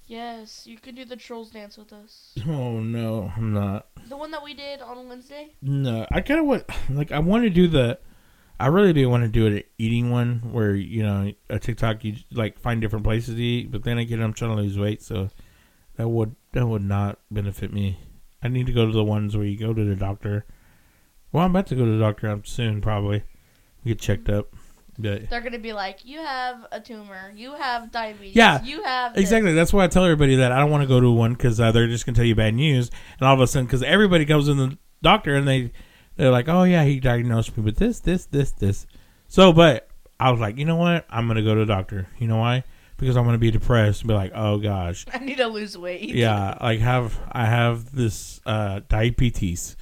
Yes, you can do the trolls dance with us. Oh no, I'm not. The one that we did on Wednesday. No, I kind of want. Like, I want to do the. I really do want to do an eating one where you know a TikTok you like find different places to eat, but then again I'm trying to lose weight, so that would that would not benefit me. I need to go to the ones where you go to the doctor. Well, I'm about to go to the doctor um, soon, probably get checked up. But They're gonna be like, you have a tumor, you have diabetes, Yeah, you have this." Exactly. That's why I tell everybody that I don't want to go to one because uh, they're just gonna tell you bad news, and all of a sudden, because everybody goes in the doctor and they they're like, oh yeah, he diagnosed me with this, this, this, this. So, but I was like, you know what? I'm gonna go to the doctor. You know why? Because I'm gonna be depressed and be like, oh gosh, (laughs) I need to lose weight. yeah, like have I have this uh, diabetes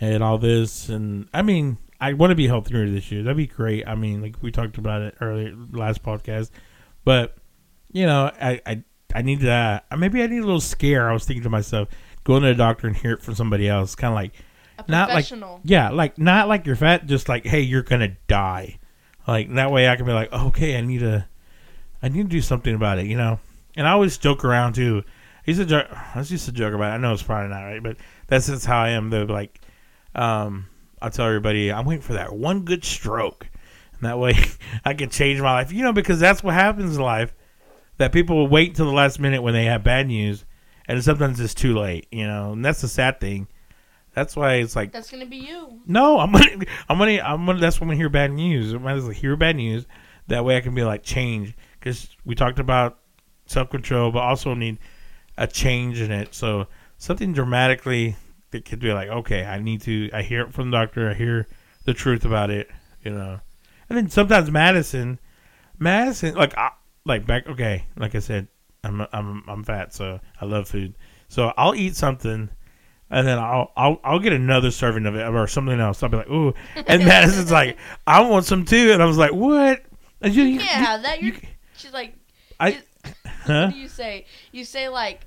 and all this, and I mean, I want to be healthier this year. That'd be great. I mean, like we talked about it earlier last podcast, but you know, I I, I need that. Maybe I need a little scare. I was thinking to myself, going to the doctor and hear it from somebody else, kind of like a not like- yeah, like not like you're fat, just like hey, you're gonna die. Like that way, I can be like, okay, I need to, I need to do something about it, you know. And I always joke around too. I used to joke. I was used to joke about. It. I know it's probably not right, but that's just how I am. Though, like, um, I tell everybody, I'm waiting for that one good stroke, and that way (laughs) I can change my life. You know, because that's what happens in life. That people will wait till the last minute when they have bad news, and sometimes it's too late. You know, and that's the sad thing. That's why it's like That's gonna be you. no, I'm gonna, I'm gonna, I'm gonna. That's when we hear bad news. I might as well hear bad news. That way, I can be like change because we talked about self control, but also need a change in it. So something dramatically that could be like, okay, I need to. I hear it from the doctor. I hear the truth about it. You know, and then sometimes Madison, Madison, like, I, like back. Okay, like I said, I'm, I'm, I'm fat, so I love food. So I'll eat something and then I'll I'll I'll get another serving of it or something else. I'll be like, ooh, and (laughs) Madison's like, I want some too, and I was like, what? And you, You can't have that. You're, she's like, I, you- huh? what do you say? You say like,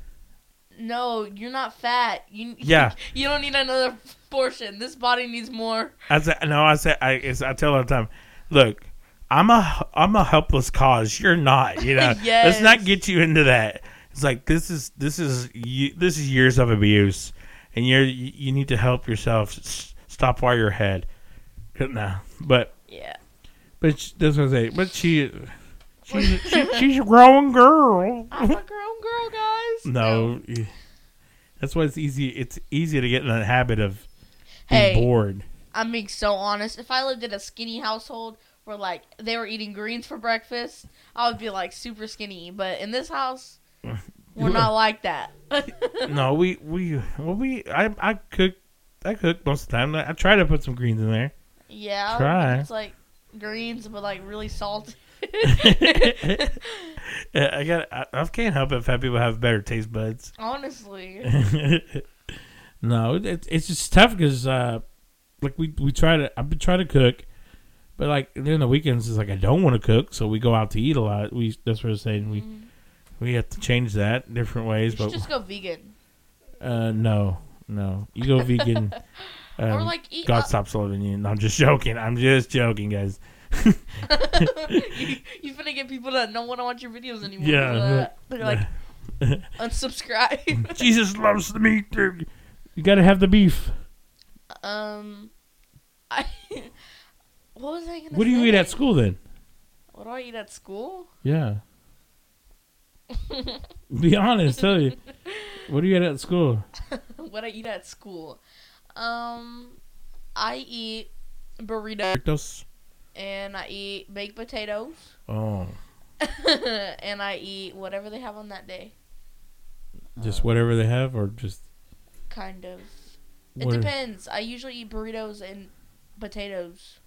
no, you're not fat. You (laughs) Yeah. you don't need another portion. This body needs more. I said no. I said I. It's, I tell her all the time. Look, I'm a I'm a helpless cause. You're not. You know. (laughs) yes. Let's not get you into that. It's like this is this is you, this is years of abuse, and you're you, you need to help yourself. S- stop while you're ahead. No, but Yeah. but sh- that's what I say. But she. She's, she, she's a (laughs) grown girl. I'm a grown girl, guys. No, that's why it's easy. It's easy to get in the habit of being Hey. bored. I'm being so honest. If I lived in a skinny household where like they were eating greens for breakfast, I would be like super skinny. But in this house, (laughs) we're not like that. (laughs) no, we we well we I I cook I cook most of the time. I, I try to put some greens in there. Yeah, Try. it's like greens, but like really salty. (laughs) I got I, I can't help it if fat people have better taste buds. Honestly, (laughs) no, it, it's just tough because uh, like we we try to I've been trying to cook, but like during the weekends it's like I don't want to cook, so we go out to eat a lot. We that's what I'm saying. We Mm. we have to change that different ways, but just go vegan uh, no, no, you go vegan. (laughs) Um, or like eat. God uh, stops loving you. No, I'm just joking. I'm just joking, guys. You, (laughs) you finna get people that don't want to watch your videos anymore. Yeah. Uh, they're like (laughs) unsubscribe. (laughs) Jesus loves the meat. dude. You gotta have the beef. um, I. What was I gonna? What do you eat at school then? What do I eat at school? Yeah. Be honest, tell you. What do you eat at school? what I eat at school. Um, I eat burrito Doritos. And I eat baked potatoes (laughs) Oh, and I eat whatever they have on that day. just whatever they have, or just Kind of. It what- depends. I usually eat burritos and potatoes.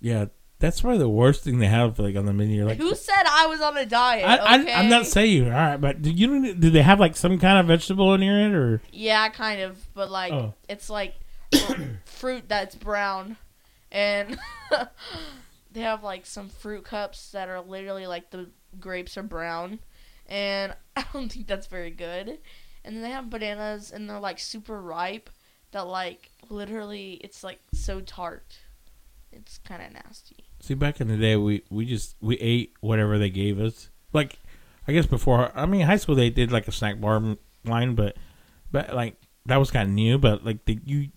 Yeah, that's probably the worst thing they have like on the menu. Like, Who said I was on a diet? I, I, okay? I'm not saying you all right, but do you do they have like some kind of vegetable in your it, or Yeah, kind of, but like Oh. it's like (coughs) fruit that's brown, and (laughs) they have like some fruit cups that are literally like the grapes are brown, and (laughs) I don't think that's very good. And then they have bananas, and they're like super ripe, that like literally it's like so tart. It's kind of nasty. See, back in the day, we we just we ate whatever they gave us. Like, I guess before, I mean, high school they did like a snack bar line, but but like that was kind of new. But like the you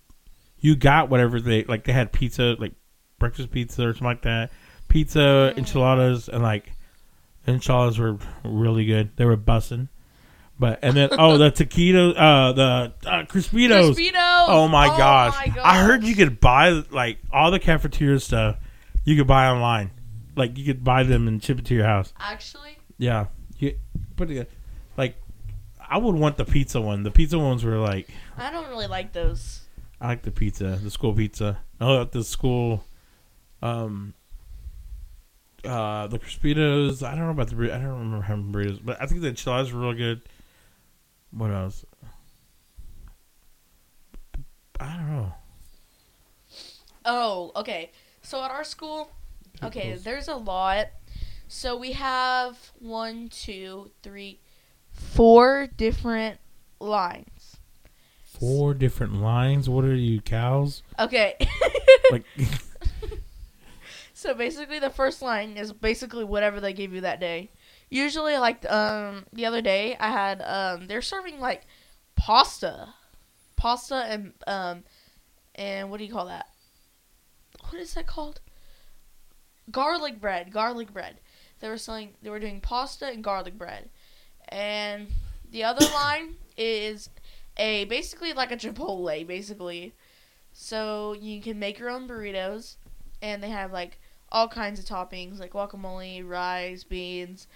you got whatever they like. They had pizza, like breakfast pizza or something like that. Pizza, enchiladas, and like enchiladas were really good. They were bussing. But and then oh the (laughs) taquito, uh the uh, Crispitos. Crispitos. Oh my gosh. my I heard you could buy like all the cafeteria stuff you could buy online. Like you could buy them and ship it to your house. Actually, Yeah. You put it like I would want the pizza one. The pizza ones were like I don't really like those. I like the pizza, the school pizza. I like the school um uh the Crispitos. I don't know about the I don't remember having burritos, but I think the enchiladas were real good. What else? I don't know. Oh, okay. So at our school, okay, there's a lot. So we have one, two, three, four different lines. Four different lines. What are you, cows? Okay. (laughs) Like, (laughs) so basically, the first line is basically whatever they give you that day. Usually, like um, the other day, I had um, they're serving like pasta, pasta and um, and what do you call that? What is that called? Garlic bread. Garlic bread. They were selling. They were doing pasta and garlic bread, and the other line is a basically like a Chipotle, basically. So you can make your own burritos, and they have like all kinds of toppings like guacamole, rice, beans,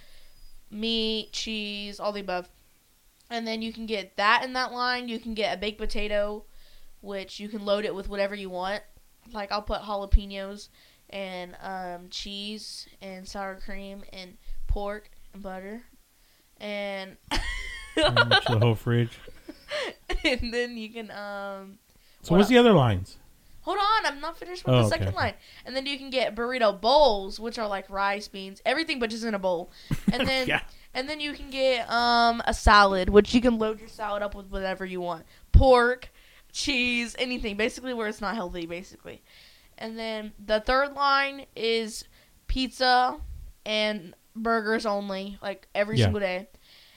meat, cheese, all the above. And then you can get that in that line. You can get a baked potato, which you can load it with whatever you want. Like I'll put jalapenos and um, cheese and sour cream and pork and butter and the whole fridge. (laughs) (laughs) and then you can um. So What what's the other lines? Hold on, I'm not finished with Oh, the second okay. line. And then you can get burrito bowls, which are like rice, beans, everything but just in a bowl. (laughs) And then Yeah. and then you can get um a salad, which you can load your salad up with whatever you want. Pork, cheese, anything. Basically where it's not healthy, basically. And then the third line is pizza and burgers only, like every Yeah. single day.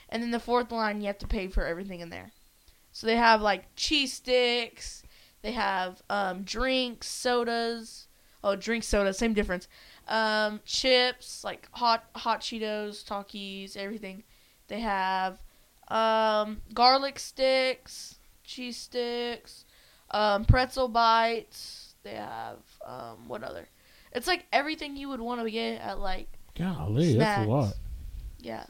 And then the fourth line you have to pay for everything in there. So they have like cheese sticks, they have um, drinks, sodas. Oh, drink soda, same difference. Um, chips, like hot hot Cheetos, Takis, everything. They have um, garlic sticks, cheese sticks, um, pretzel bites. They have um, what other? It's like everything you would want to get at like Golly, that's a lot. yeah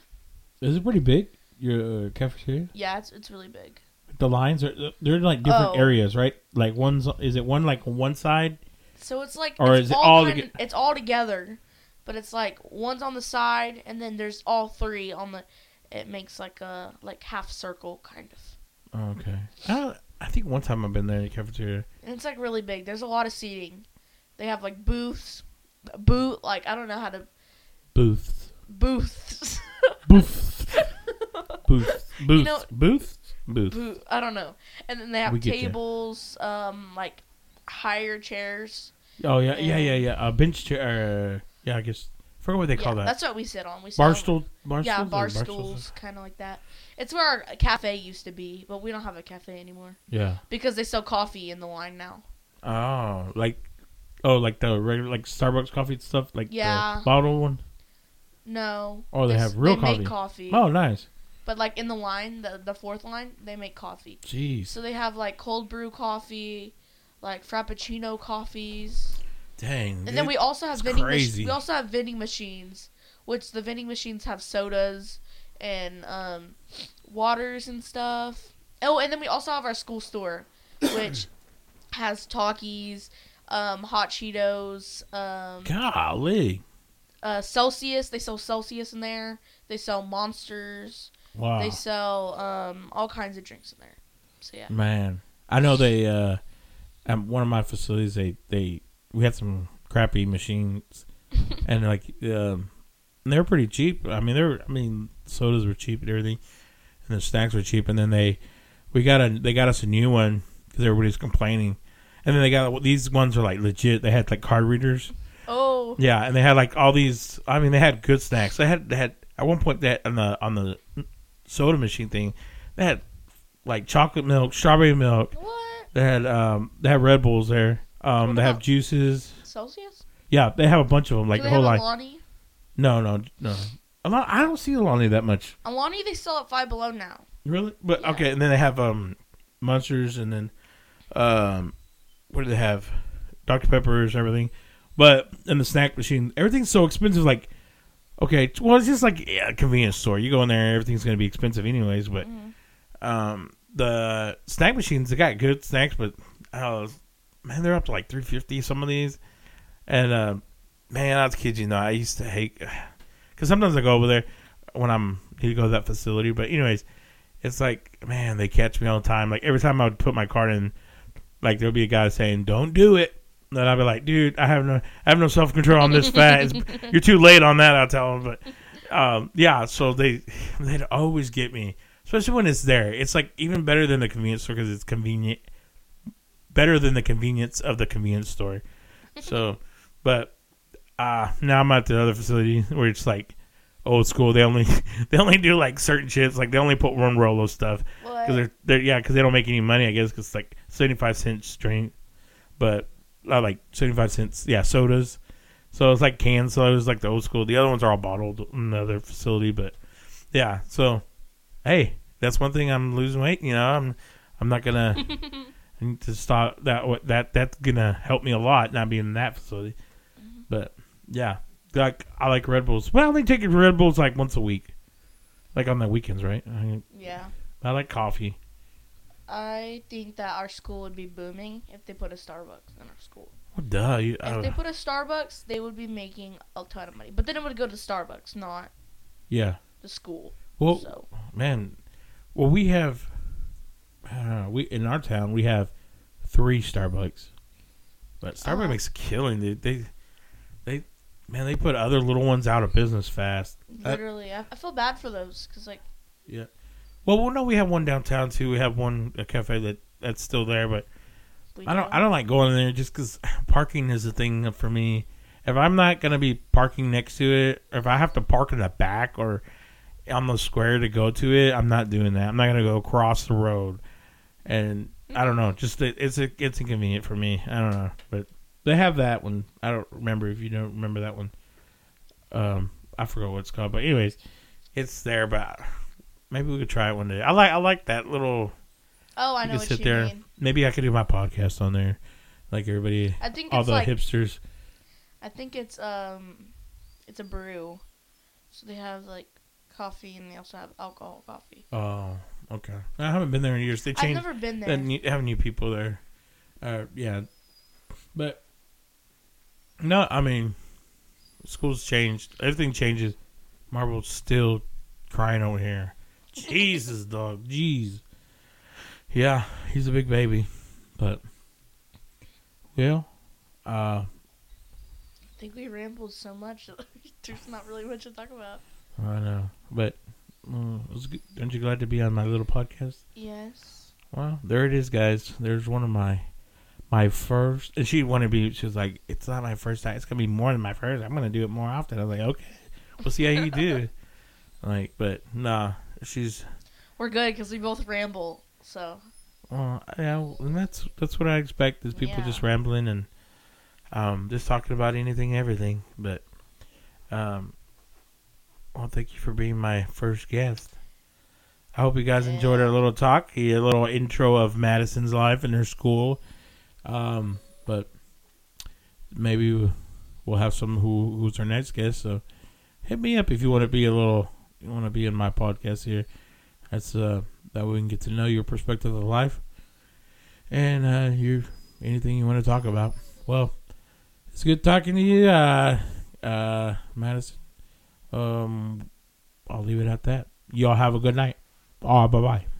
Is it pretty big? Your uh, cafeteria? yeah it's it's really big. The lines are they're in, like different Oh. areas, right? Like one's is it one like one side? So it's like Or it's is it all, all kind toge- it's all together, but it's like one's on the side and then there's all three on the. It makes like a like half circle kind of, Oh, okay. I, I think one time I've been there in the cafeteria. and it's like really big. There's a lot of seating. They have like booths, boot like I don't know how to Booths. booths. (laughs) Booths. Booths. (laughs) Booths. know- Booths. Booths. Boot, I don't know. And then they have We get ya. tables, um, like higher chairs. Oh yeah, yeah, yeah, yeah. A bench chair. Uh, yeah, I guess. I forgot what they yeah, call that. that's what we sit on. We sit on- Barstool. Barstools. Yeah, or bar barstools? stools, kind of like that. It's where our cafe used to be, but we don't have a cafe anymore Yeah. because they sell coffee in the line now. Oh, like, oh, like the regular, like Starbucks coffee stuff, like Yeah. the bottled one. No. Oh, they have real they coffee. Make coffee. Oh, nice. But like in the line, the the fourth line, they make coffee. Jeez. So they have like cold brew coffee, like frappuccino coffees, Dang. and then we also have vending. Mach- we also have vending machines, which the vending machines have sodas and um, waters and stuff. Oh, and then we also have our school store, (coughs) which has Takis, um, hot Cheetos, um, Golly. uh, Celsius. They sell Celsius in there. They sell Monsters. Wow. They sell um, all kinds of drinks in there. So yeah. Man, I know they. uh At one of my facilities, they they we had some crappy machines, (laughs) and like um, they're pretty cheap. I mean, they were. I mean, sodas were cheap and everything, and the snacks were cheap. And then they we got a they got us a new one because everybody's complaining. And then they got these ones are like legit. They had like card readers. Oh, Yeah, and they had like all these. I mean, they had good snacks. They had they had at one point that on the on the soda machine thing, they had like chocolate milk, strawberry milk. what? They had um they had Red Bulls there. Um, they have juices. Celsius? Yeah, they have a bunch of them. Like Do the whole line. Alani? No, no, no. Alani, I don't see Alani that much. Alani they sell at Five Below now. Really? But Yeah. okay, and then they have um monsters, and then um what do they have? Dr Peppers, everything. But in the snack machine, everything's so expensive. Like, okay, well, it's just like yeah, a convenience store. You go in there, everything's gonna be expensive anyways. But Mhm. um the snack machines, they got good snacks, but uh, man, they're up to like three fifty. Some of these, and uh, man, I was kidding you not. I used to hate (sighs) because sometimes I go over there when I'm need to go to that facility. But anyways, it's like man, they catch me all the time. Like every time I would put my card in, like there'll be a guy saying, "Don't do it." And then I'd be like, "Dude, I have no, I have no self control on this fat. It's, (laughs) you're too late on that." I'll tell them. But um, yeah, so they they'd always get me, especially when it's there. It's like even better than the convenience store because it's convenient. Better than the convenience of the convenience store. So, but uh now I'm at the other facility where it's like old school. They only (laughs) they only do like certain shits. Like they only put one Rolo stuff because they're, they're yeah because they don't make any money. I guess because it's like seventy five cents drink, but uh, like seventy five cents yeah sodas. So it's like canned sodas, like the old school. The other ones are all bottled in the other facility, but yeah. So hey, that's one thing I'm losing weight. You know, I'm I'm not gonna (laughs) I need to stop that. what- That that's gonna help me a lot not being in that facility. But yeah, like I like Red Bulls. Well, I only take Red Bulls like once a week, like on the weekends, right? I, yeah. I like coffee. I think that our school would be booming if they put a Starbucks in our school. Well, duh. You, If uh, they put a Starbucks, they would be making a ton of money. But then it would go to Starbucks, not yeah. the school. Well, so man. Well, we have. uh, we in our town we have three Starbucks, but Starbucks Oh. makes a killing, dude. They, they, man, they put other little ones out of business fast. Uh, Literally, I, I feel bad for those because like Well, well, no, we have one downtown too. We have one a cafe that that's still there, but we I don't I don't like going there just because (sighs) parking is a thing for me. If I'm not gonna be parking next to it, or if I have to park in the back or on the square to go to it, I'm not doing that. I'm not gonna go across the road, and I don't know. Just it, it's a, it's inconvenient for me. I don't know, but they have that one. I don't remember if you don't remember that one. Um, I forgot what it's called, but anyways, it's there. But maybe we could try it one day. I like I like that little. Oh, I know can what sit you there. mean. Maybe I could do my podcast on there, like everybody, I think all it's the like hipsters. I think it's um, it's a brew, so they have like coffee and they also have alcohol coffee. Oh, okay. I haven't been there in years. They changed. I've never been They there. new, have new people there. Uh, yeah, but no, I mean, school's changed. Everything changes. Marble's still crying over here. Jesus, dog. Jeez. Yeah, he's a big baby, but well, uh, I think we rambled so much that (laughs) there's not really much to talk about. I know, but uh, was good. aren't you glad to be on my little podcast? Yes. Well, there it is, guys. There's one of my my first. And she wanted to be. She was like, "It's not my first time. It's gonna be more than my first. I'm gonna do it more often." I was like, "Okay, we'll see how you do." (laughs) like, but nah, she's. We're good because we both ramble. So Well, yeah, and that's that's what I expect is people Yeah. just rambling and um just talking about anything, everything. But um, well, thank you for being my first guest. I hope you guys enjoyed our little talk, a little intro of Madison's life and her school. Um, but maybe we'll have some who who's our next guest. So hit me up if you want to be a little, you want to be in my podcast here. That's uh that we can get to know your perspective of life and uh your anything you want to talk about. Well, it's good talking to you, uh, uh, Madison. Um, I'll leave it at that. Y'all have a good night. Oh, bye bye.